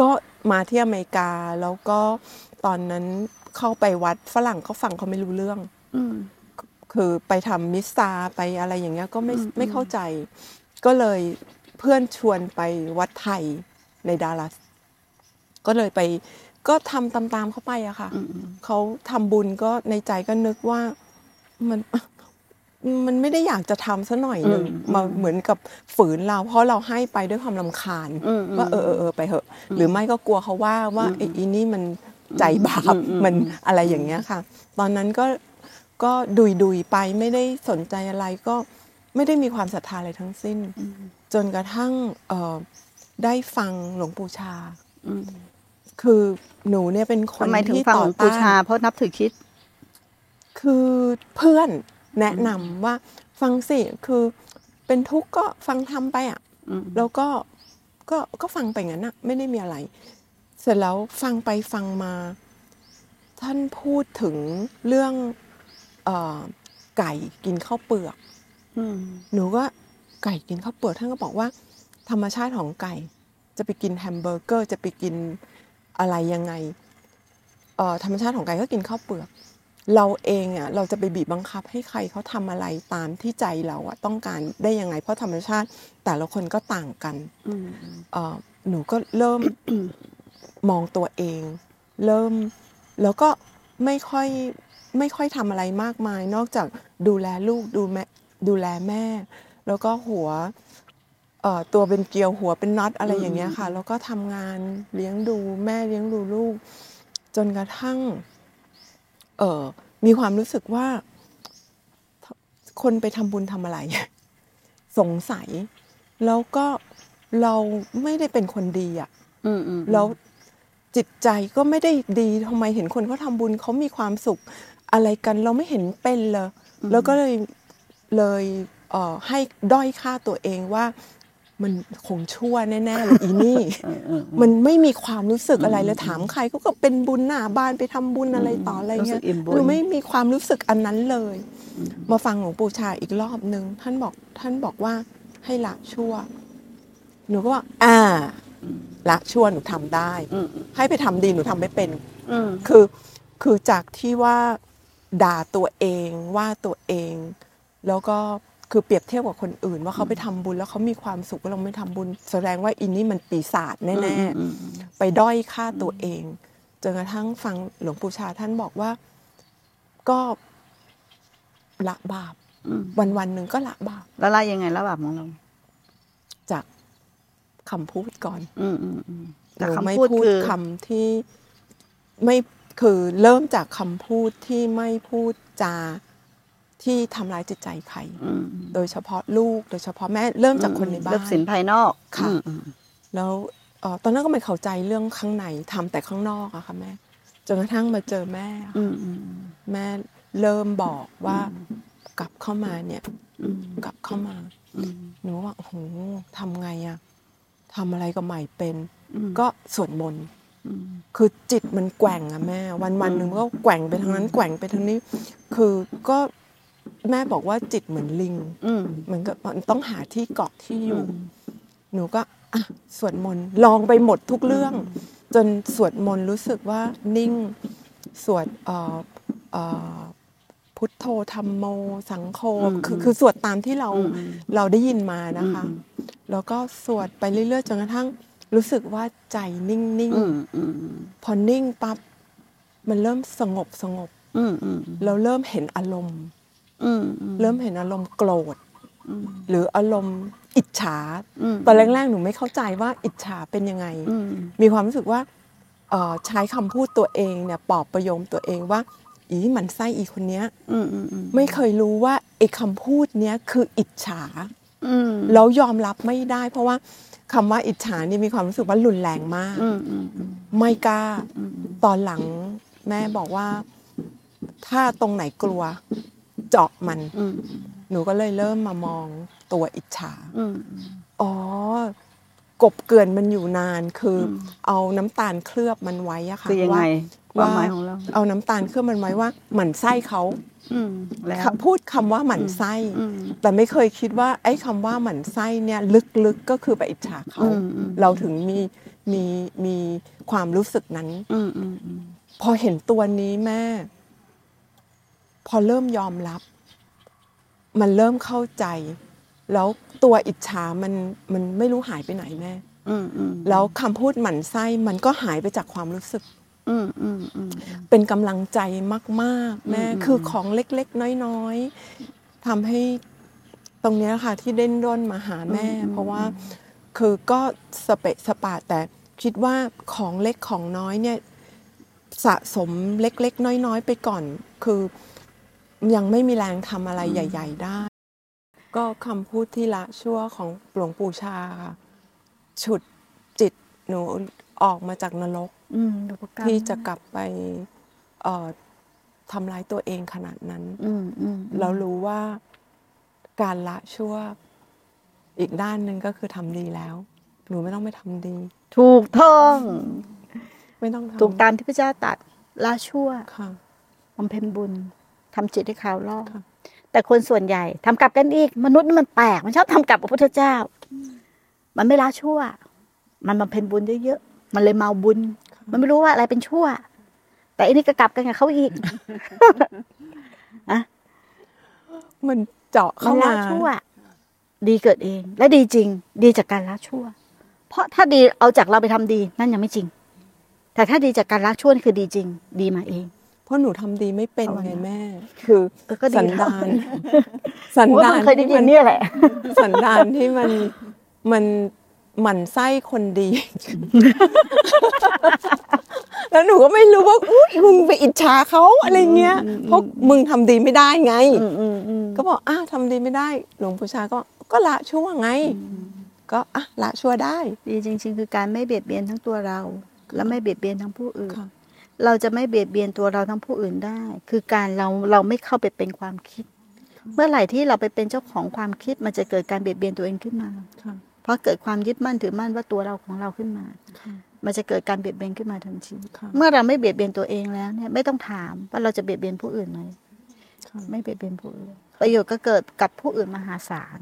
ก็มาที่อเมริกาแล้วก็ตอนนั้นเข้าไปวัดฝรั่งเขาฟังเขาไม่รู้เรื่องอืมคือไปทำมิสซาไปอะไรอย่างเงี้ยก็ไม่ไม่เข้าใจ ก็เลยเพื่อนชวนไปวัดไทยในดัลลัสก็เลยไปก็ทำตามๆเข้าไปอะค่ะอืมเขาทำบุญก็ในใจก็นึกว่ามัน มันไม่ได้อยากจะทำซะหน่อยหนึ่งอืมมาเหมือนกับฝืนเราเพราะเราให้ไปด้วยความลำคาญอืมอืมว่าเออเออเออไปเหอะ หรือไม่ก็กลัวเขาว่าว่าไอ้อีนี่มันใจบาปอืมอืมมันอะไรอย่างเงี้ยค่ะ ตอนนั้นก็ก็ดุยดุยๆไปไม่ได้สนใจอะไรก็ไม่ได้มีความศรัทธาอะไรทั้งสิ้น จนกระทั่งเอ่อได้ฟังหลวงปู่ชาอืมคือหนูเนี่ยเป็นคนทำไมถึงที่ฟังหต่ลอวงปู่ต้านชาเพราะนับถือคริด คือเพื่อน แนะนำว่าฟังสิคือเป็นทุกข์ก็ฟังทำไปอะอืมแล้วก็ก็ก็ฟังไปงั้นนะไม่ได้มีอะไร เสร็จแล้วฟังไปฟังมา ท่านพูดถึงเรื่องเออไก่กินข้าวเปลือกอืมหนูก็ไก่กินข้าวเปลือกท่านก็บอกว่า ธรรมชาติของไก่ จะไปกินแฮมเบอร์เกอร์ จะไปกินอะไรยังไงเอ่อธรรมชาติของไก่ก็กินข้าวเปลือก เราเองอะเราจะไปบีบบังคับให้ใครเขาทำอะไรตามที่ใจเราอะต้องการได้ยังไง เพราะธรรมชาติ แต่ละคนก็ต่างกันอืมเอ่อหนูก็เริ่มมองตัวเอง เริ่มแล้วก็ไม่ค่อยไม่ค่อยทำอะไรมากมาย นอกจากดูแลลูกดูแม่ดูแลแม่ แล้วก็หัวเอ่อตัวเป็นเกลียวหัวเป็นน็อตอะไรอย่างเงี้ยค่ะ แล้วก็ทำงานเลี้ยงดูแม่เลี้ยงดูลูก จนกระทั่ง เออมีความรู้สึกว่า คนไปทำบุญทำอะไร สงสัย แล้วก็เราไม่ได้เป็นคนดีอะอืมอืมแล้วจิตใจก็ไม่ได้ดีทำไมเห็นคนเขาทำบุญเขามีความสุขอะไรกันเราไม่เห็นเป็นเลยแล้วก็เลยเลยเอ่อให้ด้อยค่าตัวเองว่า มันคงชั่วแน่ๆเลยอีนี่เออเออมันไม่มีความรู้สึกอะไรเลยถามใครก็ก็เป็นบุญหน้าบ้านไปทำบุญอะไรต่ออะไรรู้สึเงี้กยอิ่มบุญหนูไม่มีความรู้สึกอันนั้นเลย มาฟังหลวงปู่ชาอีกรอบหนึ่งท่านบอกท่านบอกว่าให้ละชั่ว หนูก็ว่าอ่าละชั่วหนูทำได้อืมให้ไปทำดีหนูทำไม่เป็นอืมคือคือจากที่ว่าด่าตัวเองว่าตัวเอง แล้วก็ คือเปรียบเทียบกับคนอื่น ว่าเขาไปทำบุญแล้วเขามีความสุขว่าเราไม่ทำบุญ แสดงว่าอินนี่มันปีศาจแน่อืมๆไปด้อยค่าตัวเองจนกระทั่งฟังหลวงปู่ชาท่านบอกว่าก็ละบาปอืมวันวันๆหนึ่งก็ละบาปแล้วไล่ยังไงระบาบของเราจากคำพูดก่อน อืมอืมอืมหแต่นูไม่คำพูดพูดคือคำที่ไม่คือเริ่มจากคำพูดที่ไม่พูดจา ที่ทำร้ายจิตใจใครอืมโดยเฉพาะลูก โดยเฉพาะแม่เริ่มจากคนในบ้าเลินกสินภายนอกค่ะอืมอืมแล้วเอ่อตอนนั้นก็ไม่เข้าใจเรื่องข้างในทำแต่ข้างนอกอะค่ะแม่จนกระทั่งมาเจอแม่อะอืค่ะมอืมแม่เริ่มบอกว่ากลับเข้ามาเนี่ยอืมกลับเข้ามาอืมหนูว่าโอ้โหทำไงอะทำอะไรก็ใหม่เป็นอืมก็สวดมนต์อืมคือจิตมันแกว่งอะแม่ วันวันๆหนึ่งมันก็แกว่งไปทางนั้นแกว่งไปทางนี้ คือก็ แม่บอกว่าจิตเหมือนลิงอืมเหมือนกับมันต้องหาที่เกาะที่อยู่อืมหนูก็อะสวดมนต์ลองไปหมดทุกเรื่อง จนสวดมนต์รู้สึกว่านิ่งสวดเอ่อเอ่อพุทโธธรรมโม สังโฆอืมคือคือสวดตามที่เราอืมอืมเราได้ยินมานะคะอืมแล้วก็สวดไปเรื่อยๆจนกระทั่งรู้สึกว่าใจนิ่งอืมอืมๆพอนิ่งปั๊บมันเริ่มสงบสงบอืมอืมเราเริ่มเห็นอารมณ์อืมอืม เริ่มเห็นอารมณ์โกรธอืมหรืออารมณ์อิจฉาอืมตอนแรกๆหนูไม่เข้าใจว่าอิจฉาเป็นยังไงอืมมีความรู้สึกว่าเอ่อใช้คำพูดตัวเองเนี่ยปลอบประโยมตัวเองว่า อีหมันไส้อีคนเนี้ยอืมอืมอืมไม่เคยรู้ว่าไอ้คำพูดเนี้ยคืออิจฉาอืมแล้วยอมรับไม่ได้ เพราะว่าคำว่าอิจฉานี่มีความรู้สึกว่ารุนแรงมากอืมอืมอืมไม่กล้าอืมตอนหลังแม่บอกว่า ถ้าตรงไหนกลัว เจาะมันอืมหนูก็เลยเริ่มมามองตัวอิจฉาอืมอ๋อกบเกลื่อนมันอยู่นานคืออมเอาน้ำตาลเคลือบมันไว้อะค่ะคือยังไงว่าความหมายของเราเอาน้ำตาลเคลือบมันไว้ว่าหมั่นไส้เขาอืมแล้วพูดคำว่าหมั่นไส้อืมแต่ไม่เคยคิดว่า ไอ้คำว่าหมั่นไส้เนี่ยลึกๆก็คือไปอิจฉาเขาอืมอืมเราถึงมีมีมีความรู้สึกนั้นอืมอืมอืมพอเห็นตัวนี้แม่ พอเริ่มยอมรับ มันเริ่มเข้าใจ แล้วตัวอิจฉามันมันไม่รู้หายไปไหนแม่อืมอืมแล้วคำพูดหมั่นไส้มันก็หายไปจากความรู้สึกอืมอืมอืมเป็นกำลังใจมากๆ แม่อืมคือของเล็กๆ น้อยๆทำให้ตรงเนี้ยค่ะที่เด่นด้นมาหาแม่ เพราะว่าคือก็สเปะสปะแต่คิดว่าของเล็กของน้อยเนี่ยสะสมเล็กๆ น้อยๆ ไปก่อน คือ ยังไม่มีแรงทำอะไรใหญ่ ๆ ได้ ก็คำพูดที่ละชั่วของหลวงปู่ชาค่ะฉุดจิตหนูออกมาจากนรกอืมดูประกรรมที่จะกลับไปเอ่อทำร้ายตัวเองขนาดนั้นอืมอืมเรารู้ว่าการละชั่วอีกด้านหนึ่งก็คือทำดีแล้ว หนูไม่ต้องไปทำดี ถูกต้อง ไม่ต้องทำถูกตามที่พระเจ้าตรัดละชั่วค่ะบำเพ็ญบุญ ทำจิตให้ขาวรอบค่ะแต่คนส่วนใหญ่ทำกลับกันอีก มนุษย์นี่มันแปลกมันชอบทำกลับกับพระพุทธเจ้า มันไม่ละชั่ว มันบำเพ็ญบุญเยอะๆมันเลยเมาบุญ มันไม่รู้ว่าอะไรเป็นชั่ว แต่อันนี้ก็กลับกันกับเขาอีกมันเจาะมัเข้านละมาชั่ว ดีเกิดเอง และดีจริง ดีจากการละชั่ว เพราะถ้าดีเอาจากเราไปทำดี นั่นยังไม่จริง แต่ถ้าดีจากการละชั่วนี่คือดีจริง ดีมาเอง เพราะหนูทำดีไม่เป็นเอาไว้ไงนะแม่ คือเออก็ดีสันแล้วดานสันโอ้ยดามันนเคยได้ยิที่นเนี่ยแหละ สันดานที่มันมันหมั่นไส้คนดี แล้วหนูก็ไม่รู้ว่าอุ้ยมึงไปอิจฉาเขาอะไรเงี้ย เพราะมึงทำดีไม่ได้ไงอืมอืมอืมก็บอกอ้าวทำดีไม่ได้ หลวงปู่ชาก็บอกก็ละชั่วไง ก็อะละชั่วได้ ดีจริง ๆ คือการไม่เบียดเบียนทั้งตัวเรา และไม่เบียดเบียนทั้งผู้อื่นค่ะ เราจะไม่เบียดเบียนตัวเราทั้งผู้อื่นได้ คือการเราเราไม่เข้าไปเป็นความคิด เมื่อไหร่ที่เราไปเป็นเจ้าของความคิดมันจะเกิดการเบียดเบียนตัวเองขึ้นมาค่ะเพราะเกิดความยึดมั่นถือมั่นว่าตัวเราของเราขึ้นมาค่ะมันจะเกิดการเบียดเบียนขึ้นมาทันทีค่ะเมื่อเราไม่เบียดเบียนตัวเองแล้วเนี่ยไม่ต้องถามว่าเราจะเบียดเบียนผู้อื่นไหมค่ะไม่เบียดเบียนผู้อื่นประโยชน์ก็เกิดกับผู้อื่นมหาศาล